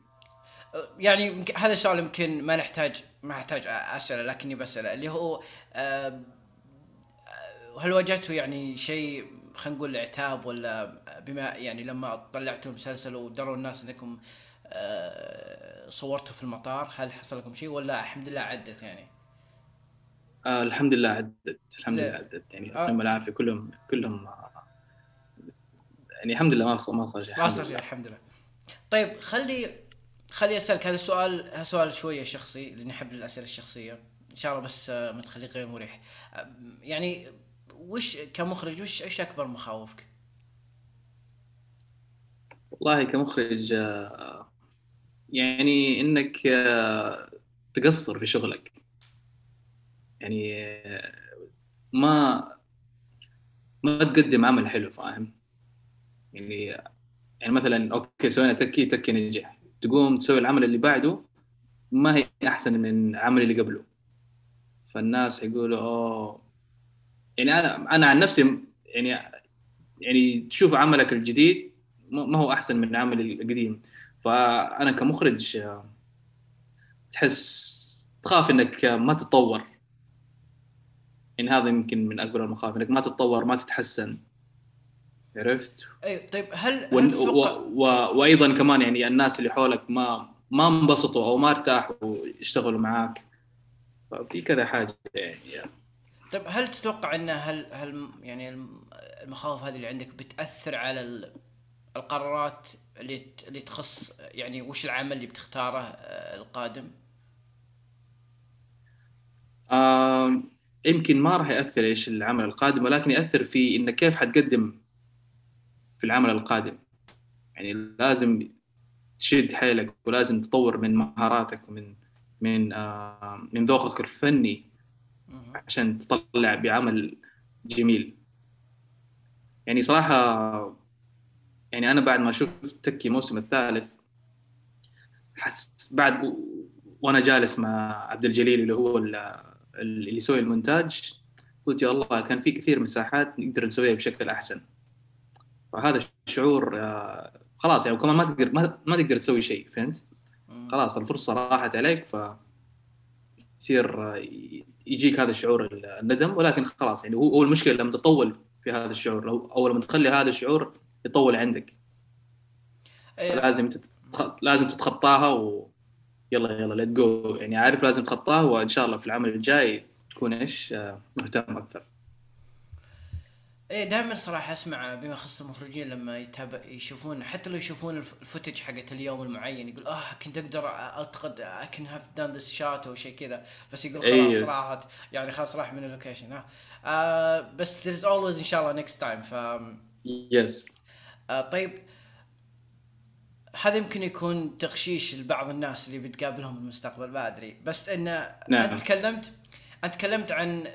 يعني هذا السؤال يمكن ما نحتاج ما أحتاج أسأله لكني بساله اللي هو آه، هل واجهتوا يعني شيء خلينا نقول عتاب ولا بما يعني لما طلعتوا المسلسل ودروا الناس إنكم آه، صورتوا في المطار هل حصل لكم شيء ولا الحمد لله عدت يعني؟ آه الحمد لله عدت الحمد لله عدت. يعني آه. العافية. كلهم كلهم يعني الحمد لله ما صار ما صار شيء. ما صار شيء الحمد لله. طيب خلي خلي أسألك هذا السؤال هذا سؤال شوية شخصي لأني أحب الأسئلة الشخصية. إن شاء الله بس آه، ما تخليه غير مريح. يعني وش كمخرج وش إيش أكبر مخاوفك؟ والله كمخرج آه، يعني إنك آه، تقصر في شغلك. يعني ما ما تقدم عمل حلو فاهم؟ يعني يعني مثلا أوكي سوينا تكي تكي نجح. تقوم تسوي العمل اللي بعده ما هي أحسن من العمل اللي قبله. فالناس يقولوا أوه. يعني أنا أنا عن نفسي يعني يعني تشوف عملك الجديد ما هو أحسن من العمل القديم. فأنا كمخرج تحس تخاف إنك ما تتطور. يعني هذا يمكن من أكبر المخاوف إنك ما تتطور ما تتحسن عرفت؟ اي طيب هل, هل و... و... وأيضا كمان يعني الناس اللي حولك ما ما انبسطوا أو ما ارتاحوا يشتغلوا معاك ففي كذا حاجة يعني طيب هل تتوقع إن هل هل يعني المخاوف هذه اللي عندك بتأثر على القرارات اللي اللي تخص يعني وش العمل اللي بتختاره آه، القادم؟ آه يمكن ما راح يأثر إيش العمل القادم ولكن يأثر في انك كيف حتقدم في العمل القادم. يعني لازم تشد حيلك ولازم تطور من مهاراتك ومن من آه من ذوقك الفني عشان تطلع بعمل جميل. يعني صراحة يعني أنا بعد ما شفت تكي الموسم الثالث حس بعد وأنا جالس مع عبد الجليل اللي هو اللي يسوي المونتاج. قلت يا الله كان في كثير مساحات نقدر نسويها بشكل أحسن. فهذا الشعور آه، خلاص يعني كمان ما تقدر ما, تقدر تسوي شيء فهمت؟ خلاص الفرصة راحت عليك ف يصير آه، يجيك هذا الشعور الندم. ولكن خلاص يعني هو المشكلة لما تطول في هذا الشعور أو لما تخلي هذا الشعور يطول عندك. أيه. لازم تتخ... لازم تتخطاها و يلا يلا ليت جو يعني عارف لازم تخطاها وإن شاء الله في العمل الجاي تكون إيش آه، مهتم أكثر. إيه دائما صراحة أسمع بما يخص المخرجين لما يتابع يشوفون حتى لو يشوفون الفوتج حقت اليوم المعين يقول آه كنت أقدر التقط I could have done this shot أو شيء كذا. بس يقول خلاص أيه. راحت. يعني خلاص راح من ال location ها. آه بس there is always إن شاء الله next time ف yes آه طيب. هذا يمكن يكون تغشيش لبعض الناس اللي بتقابلهم في المستقبل ما أدري. بس إن نعم. أنت تكلمت أنت تكلمت عن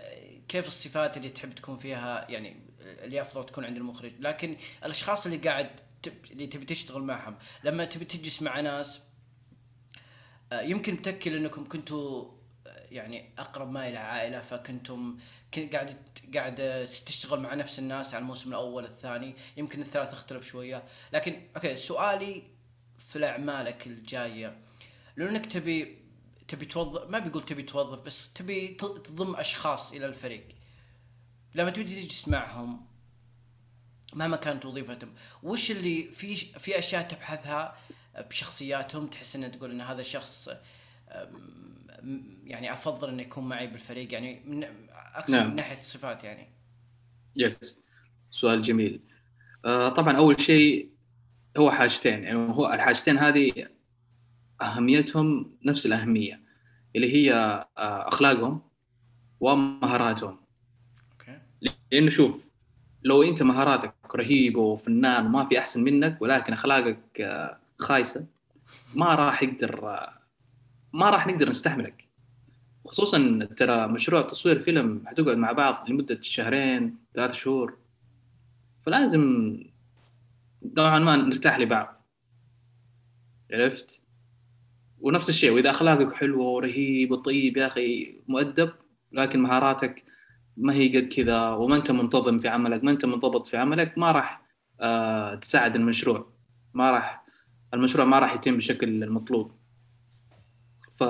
كيف الصفات اللي تحب تكون فيها يعني اللي أفضل تكون عند المخرج. لكن الأشخاص اللي قاعد تب... اللي تبي تشتغل معهم لما تبي تجلس مع ناس آه، يمكن بتكل إنكم كنتوا آه، يعني أقرب ما إلى عائلة فكنتم قاعد قاعد تشتغل مع نفس الناس على الموسم الأول الثاني. يمكن الثالث اختلف شوية. لكن أوكي سؤالي في اعمالك الجاية. لو انك تبي تبي توظف ما بيقول تبي توظف بس تبي تضم أشخاص إلى الفريق. لما تبي تجلس معهم مهما كانت وظيفتهم وش اللي في في أشياء تبحثها بشخصياتهم؟ تحس ان تقول إن هذا الشخص يعني أفضل إنه يكون معي بالفريق يعني من أقصد نعم. من ناحية الصفات يعني. يس سؤال جميل. آه طبعا أول شيء هو حاجتين يعني هو الحاجتين هذه أهميتهم نفس الأهمية اللي هي آه أخلاقهم ومهاراتهم. أوكي. لأنه شوف لو أنت مهاراتك رهيبة وفنان وما في أحسن منك ولكن أخلاقك آه خايسة ما راح يقدر آه ما راح نقدر نستحملك. خصوصا ترى مشروع تصوير فيلم حتقعد مع بعض لمدة شهرين ثلاث شهور فلازم نوعا ما نرتاح لبعض. عرفت؟ ونفس الشيء وإذا أخلاقك حلوة ورهيب وطيب يا أخي مؤدب لكن مهاراتك ما هي قد كذا وما أنت منتظم في عملك ما أنت منضبط في عملك ما راح آه تساعد المشروع. ما راح المشروع ما راح يتم بالشكل المطلوب. ف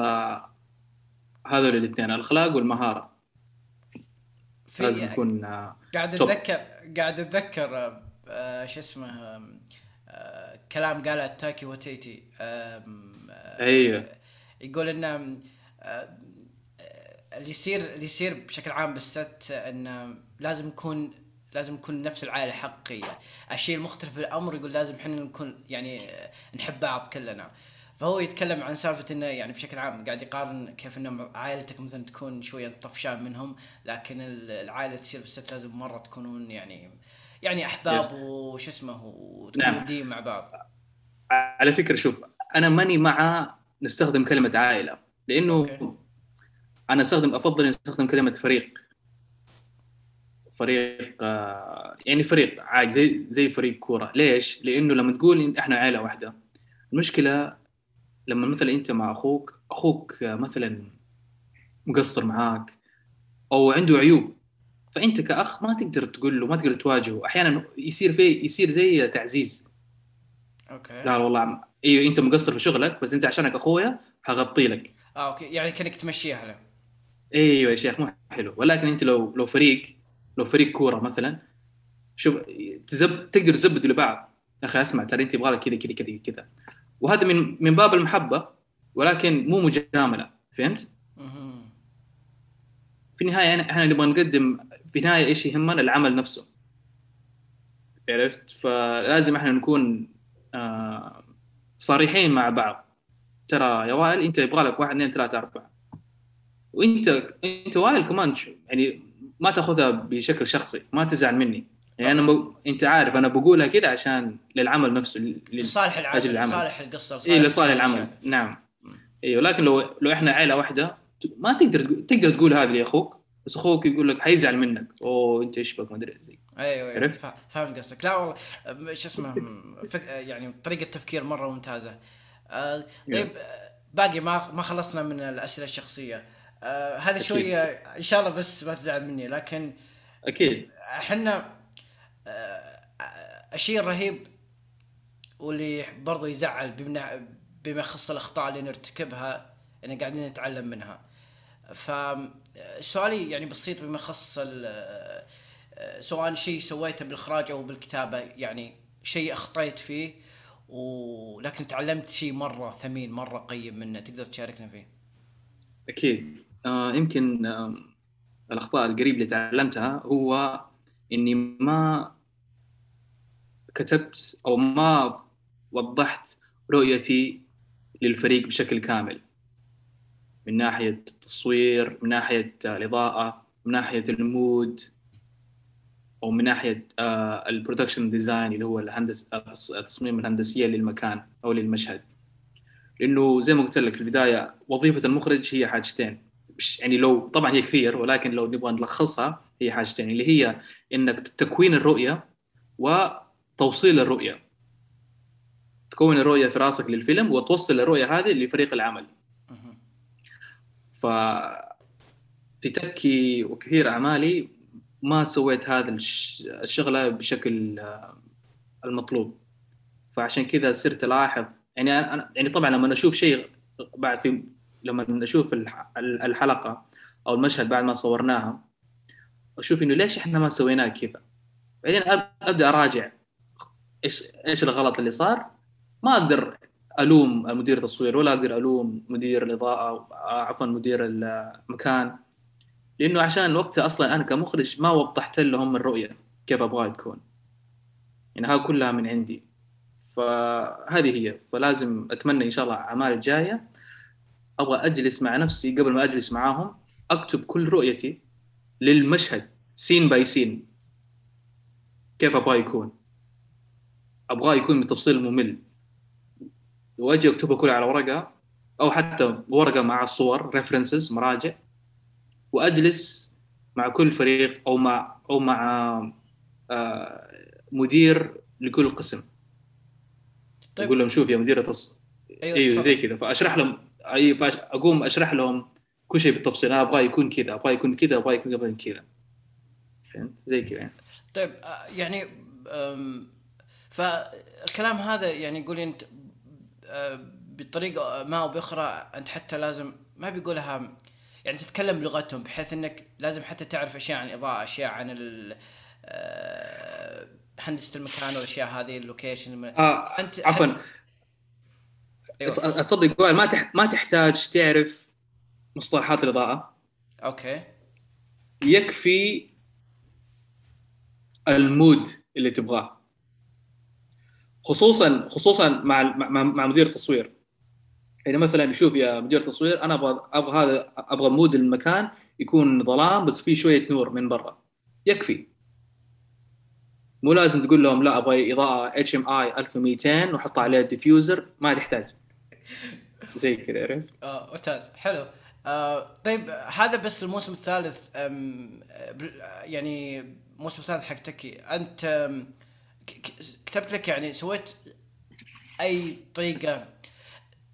هذول الاثنين الأخلاق والمهارة. لازم يكون آه، قاعد أتذكر قاعد أتذكر آه شو اسمه آه كلام قاله تاكي وتيتي آه أيوه. يقول إنه آه اللي يصير اللي يصير بشكل عام بالست إنه لازم يكون لازم نكون نفس العائلة الحقيقيه الشيء المختلف في الأمر يقول لازم إحنا نكون يعني نحب بعض كلنا. فهو يتكلم عن سالفة إنه يعني بشكل عام قاعد يقارن كيف إنه عائلتك مثلا تكون شوية طفشان منهم لكن العائلة تصير بالست لازم مرة تكونون يعني يعني أحباب وش اسمه وتكونوا نعم. مع بعض على فكرة شوف أنا ماني مع نستخدم كلمة عائلة لأنه أوكي. أنا أستخدم أفضل أستخدم كلمة فريق فريق آه، يعني فريق عادي زي زي فريق كورة ليش؟ لأنه لما تقول إحنا عائلة واحدة المشكلة لما مثلا أنت مع أخوك أخوك مثلا مقصر معاك أو عنده عيوب فأنت كأخ ما تقدر تقول له ما تقدر تواجهه. أحيانا يصير في يصير زي تعزيز. okay. لا والله إيوه أنت مقصر في شغلك بس أنت عشانك أخويا حغطي لك. آه okay. يعني كأنك تمشيها له إيوه يا شيخ مو حلو. ولكن أنت لو لو فريق لو فريق كورة مثلا شوف تزب تقدر تزبدوا لبعض. يا أخي أسمع ترى أنت يبغى لك كذا كذا كذا كذا. وهذا من من باب المحبة ولكن مو مجاملة. فهمت؟ في النهاية إحنا نبغى نقدم في النهايه إيش يهمنا؟ العمل نفسه. عرفت؟ فلازم إحنا نكون آه صريحين مع بعض. ترى يا وائل أنت يبغى لك واحد اثنين ثلاثة أربعة. وأنت أنت وائل كمان يعني ما تأخذها بشكل شخصي ما تزعل مني. يعني أنا ب... أنت عارف أنا بقولها كده عشان للعمل نفسه لصالح العمل العمل. لصالح القصة اي لصالح العمل. نعم. أيوه لكن لو لو إحنا عائله واحدة ما تقدر تقدر تقول هذا لأخوك. بس أخوك يقول لك حيزعل منك. أوه أنت إيش بك؟ ما أدري زي أيوه أيوه عرفت؟ فهمت قصدك. لا والله شو اسمه فك... يعني طريقة تفكير مرة ممتازة. آه طيب باقي ما ما خلصنا من الأسئلة الشخصية. آه هذا. شوية إن شاء الله بس ما تزعل مني لكن أكيد. إحنا آه، الشيء الرهيب واللي برضو يزعل بما بما يخص الأخطاء اللي نرتكبها إن قاعدين نتعلم منها. فسؤالي يعني بسيط بما يخص سواء شيء سويته بالإخراج أو بالكتابة يعني شيء أخطيت فيه ولكن تعلمت شيء مرة ثمين مرة قيم منه تقدر تشاركنا فيه؟ أكيد. آه يمكن آه الأخطاء القريب اللي تعلمتها هو إني ما كتبت أو ما وضحت رؤيتي للفريق بشكل كامل. من ناحية التصوير من ناحية الإضاءة من ناحية ال mood أو من ناحية ال production design اللي هو الهندس التصميم الهندسية للمكان أو للمشهد. لأنه زي ما قلت لك في البداية وظيفة المخرج هي حاجتين. يعني لو طبعا هي كثير ولكن لو نبغى نلخصها هي حاجتين اللي هي إنك تكوين الرؤية وتوصيل الرؤية. تكون الرؤية في راسك للفيلم وتوصل الرؤية هذه لفريق العمل. في تكي وكثير أعمالي ما سويت هذا الش- الشغلة بشكل آه، المطلوب. فعشان كذا صرت ألاحظ يعني أنا يعني طبعا لما أشوف شيء بعد في لما الح- الحلقة أو المشهد بعد ما صورناها أشوف إنه ليش إحنا ما سويناه كذا؟ بعدين أبدأ أراجع إيش إيش الغلط اللي صار؟ ما أقدر ألوم مدير التصوير ولا أقدر ألوم مدير الإضاءة عفوا مدير المكان. لأنه عشان وقتها أصلا أنا كمخرج ما وضحت لهم الرؤية كيف أبغاها تكون. يعني هاي كلها من عندي. فهذه هي. فلازم أتمنى إن شاء الله الأعمال الجاية أبغى أجلس مع نفسي قبل ما أجلس معاهم أكتب كل رؤيتي للمشهد scene by scene. كيف أبغاه يكون؟ أبغاه يكون بتفصيل ممل. واجي اكتبه كله على ورقة أو حتى ورقة مع الصور references مراجع وأجلس مع كل فريق أو مع أو مع آه، مدير لكل قسم طيب. أقول لهم شوف يا مدير التص... أيوه تفضل. زي كذا فأشرح لهم أي. أقوم أشرح لهم كل شيء بالتفصيل أنا ابغاه يكون كذا ابغاه يكون كذا ابغاه يكون قبل كذا فهمت زي كذا يعني. طيب آه، يعني فالكلام هذا يعني يقول انت بطريقة ما أو بأخرى أنت حتى لازم ما بيقولها يعني تتكلم بلغتهم بحيث إنك لازم حتى تعرف أشياء عن الإضاءة أشياء عن ال- آه، هندسة المكان والأشياء هذه ال location آه أنت عفوا. أيوة. اتصدق ما تح... ما تحتاج تعرف مصطلحات الإضاءة. أوكي. يكفي ال mood اللي تبغاه. خصوصا خصوصا مع مع, مدير التصوير. يعني مثلا شوف يا مدير تصوير أنا أبغى أبغى هذا أبغى mood المكان يكون ظلام بس فيه شوية نور من برا. يكفي. مو لازم تقول لهم لا أبغى إضاءة HMI 1200 وحط عليها diffuser ما تحتاج. زي كذا عرفت؟ آه ممتاز. حلو. آه طيب هذا بس الموسم الثالث يعني الموسم الثالث حق تكي أنت كتبت لك يعني سويت أي طريقة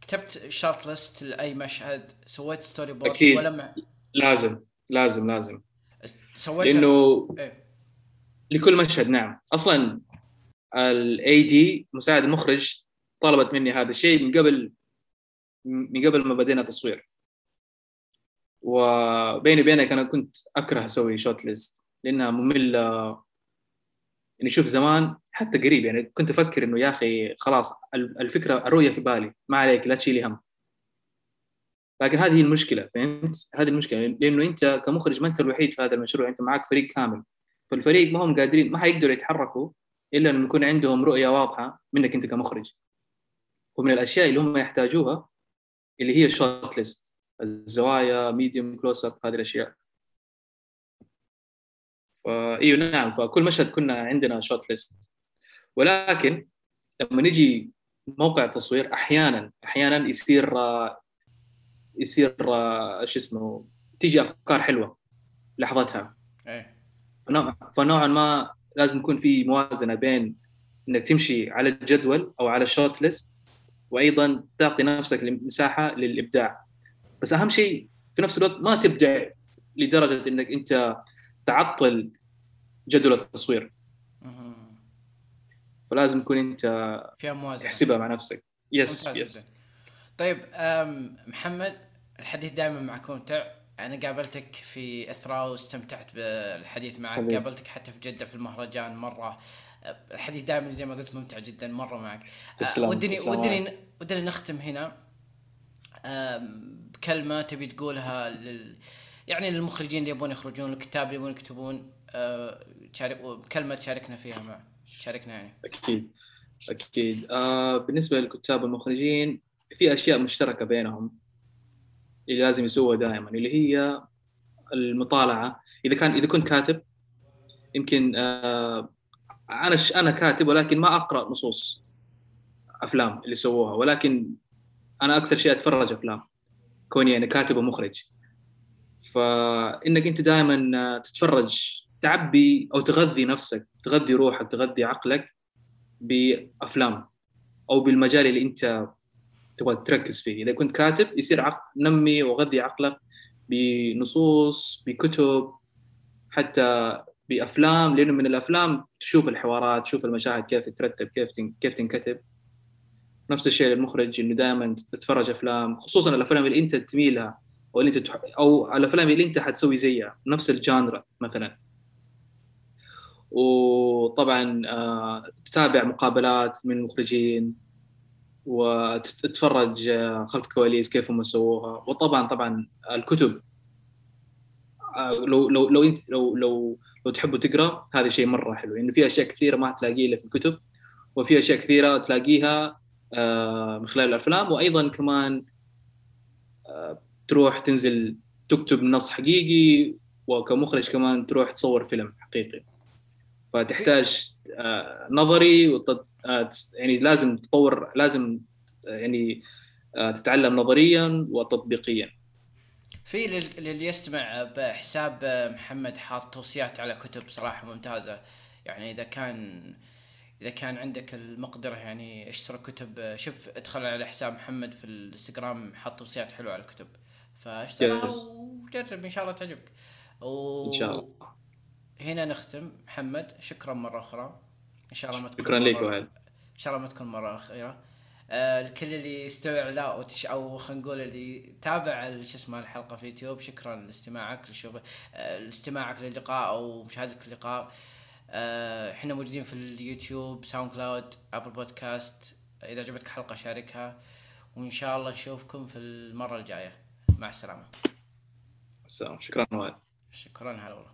كتبت shot list لأي مشهد سويت storyboard أكيد. ولا ما؟ لازم لازم لازم. سويت لأنه إيه. لكل مشهد نعم. أصلا ال AD مساعد المخرج طلبت مني هذا الشيء من قبل من قبل ما بدينا تصوير وبيني وبينك أنا كنت أكره أسوي shot list لأنها مملة. يعني شوف زمان حتى قريب يعني كنت أفكر إنه يا أخي خلاص ال- الفكرة الرؤية في بالي ما عليك لا تشيلي هم. لكن هذه المشكلة فهمت؟ هذه المشكلة لأنه أنت كمخرج ما أنت الوحيد في هذا المشروع أنت معك فريق كامل. فالفريق ما هم قادرين ما حيقدروا يتحركوا إلا انه يكون عندهم رؤية واضحة منك أنت كمخرج. ومن الأشياء اللي هم يحتاجوها اللي هي ال shot list الزوايا medium close up هذه الأشياء. إيوه نعم فكل مشهد كنا عندنا shot list ولكن لما نجي موقع التصوير أحيانا أحيانا يصير يصير شو اسمه تيجي أفكار حلوة لحظتها. إيه. فنوع- فنوعا ما لازم يكون في موازنة بين إنك تمشي على الجدول أو على الشوت ليست وأيضا تعطي نفسك مساحه للإبداع. بس أهم شيء في نفس الوقت ما تبدع لدرجة إنك أنت تعطل جدول التصوير. فلازم تكون أنت فيها موازنة. تحسبها مع نفسك. يس يس طيب محمد الحديث دائما معك ممتع أنا قابلتك في اثراء واستمتعت بالحديث معك. حبيب. قابلتك حتى في جدة في المهرجان مرة. الحديث دائما زي ما قلت ممتع جدا مرة معك. تسلم ودني تسلم. ودني ودني نختم هنا. بكلمه تبي تقولها لل يعني للمخرجين اللي يبون يخرجون الكتاب اللي يبون يكتبون. تشارك كلمة تشاركنا فيها مع تشاركنا يعني. أكيد. أكيد. آه بالنسبة للكتاب والمخرجين في أشياء مشتركة بينهم اللي لازم يسووها دائما اللي هي المطالعة. إذا كان إذا كنت كاتب يمكن آه أنا أنا كاتب ولكن ما أقرأ نصوص أفلام اللي سووها ولكن أنا أكثر شيء أتفرج أفلام كوني أنا كاتب ومخرج. فإنك أنت دائما تتفرج تعبي أو تغذي نفسك تغذي روحك تغذي عقلك بأفلام أو بالمجال اللي أنت تبغى تركز فيه. إذا كنت كاتب يصير عقل نمي وغذي عقلك بنصوص بكتب حتى بأفلام لأنه من الأفلام تشوف الحوارات تشوف المشاهد كيف تترتب كيف كيف تنكتب. نفس الشيء للمخرج إنه دائما تتفرج أفلام خصوصا الأفلام اللي أنت تميلها أو اللي أنت تح... أو الأفلام اللي أنت حتسوي زيها نفس الجانرا مثلا. وطبعا آه، تتابع مقابلات من المخرجين وتتفرج آه، خلف الكواليس كيف هم سووها. وطبعا طبعا الكتب آه، لو لو لو انت لو لو لو تحبوا تقرا هذا شيء مرة حلو. لأنه في أشياء كثيرة ما تلاقيها إلا في الكتب وفي أشياء كثيرة تلاقيها من خلال الأفلام. وأيضا كمان تروح تنزل تكتب نص حقيقي وكمخرج كمان تروح تصور فيلم حقيقي. فتحتاج آه، نظري وتط... آه، يعني لازم تطور لازم آه، يعني تتعلم نظريا وتطبيقيا. في للي يستمع بحساب محمد حاط توصيات على كتب صراحة ممتازة. يعني إذا كان إذا كان عندك المقدرة يعني اشتري كتب. شوف ادخل على حساب محمد في الإنستغرام حاط توصيات حلوة على الكتب. فاشتريها وجرب إن شاء الله تعجبك. و... إن شاء الله. هنا نختم. محمد شكرا مرة أخرى. إن شاء الله ما تكون شكرا لك وهل؟ إن شاء الله ما تكون مرة أخيرة. آه الكل اللي استمع لا وتش... أو خلينا نقول اللي تابع شو اسمه الحلقة في يوتيوب شكرا لاستماعك لشوف آه لاستماعك للقاء أو مشاهدتك اللقاء آه إحنا موجودين في اليوتيوب SoundCloud Apple Podcast. إذا عجبتك حلقة شاركها. وإن شاء الله نشوفكم في المرة الجاية. مع السلامة. السلام. شكرا وائل شكرا هلا والله.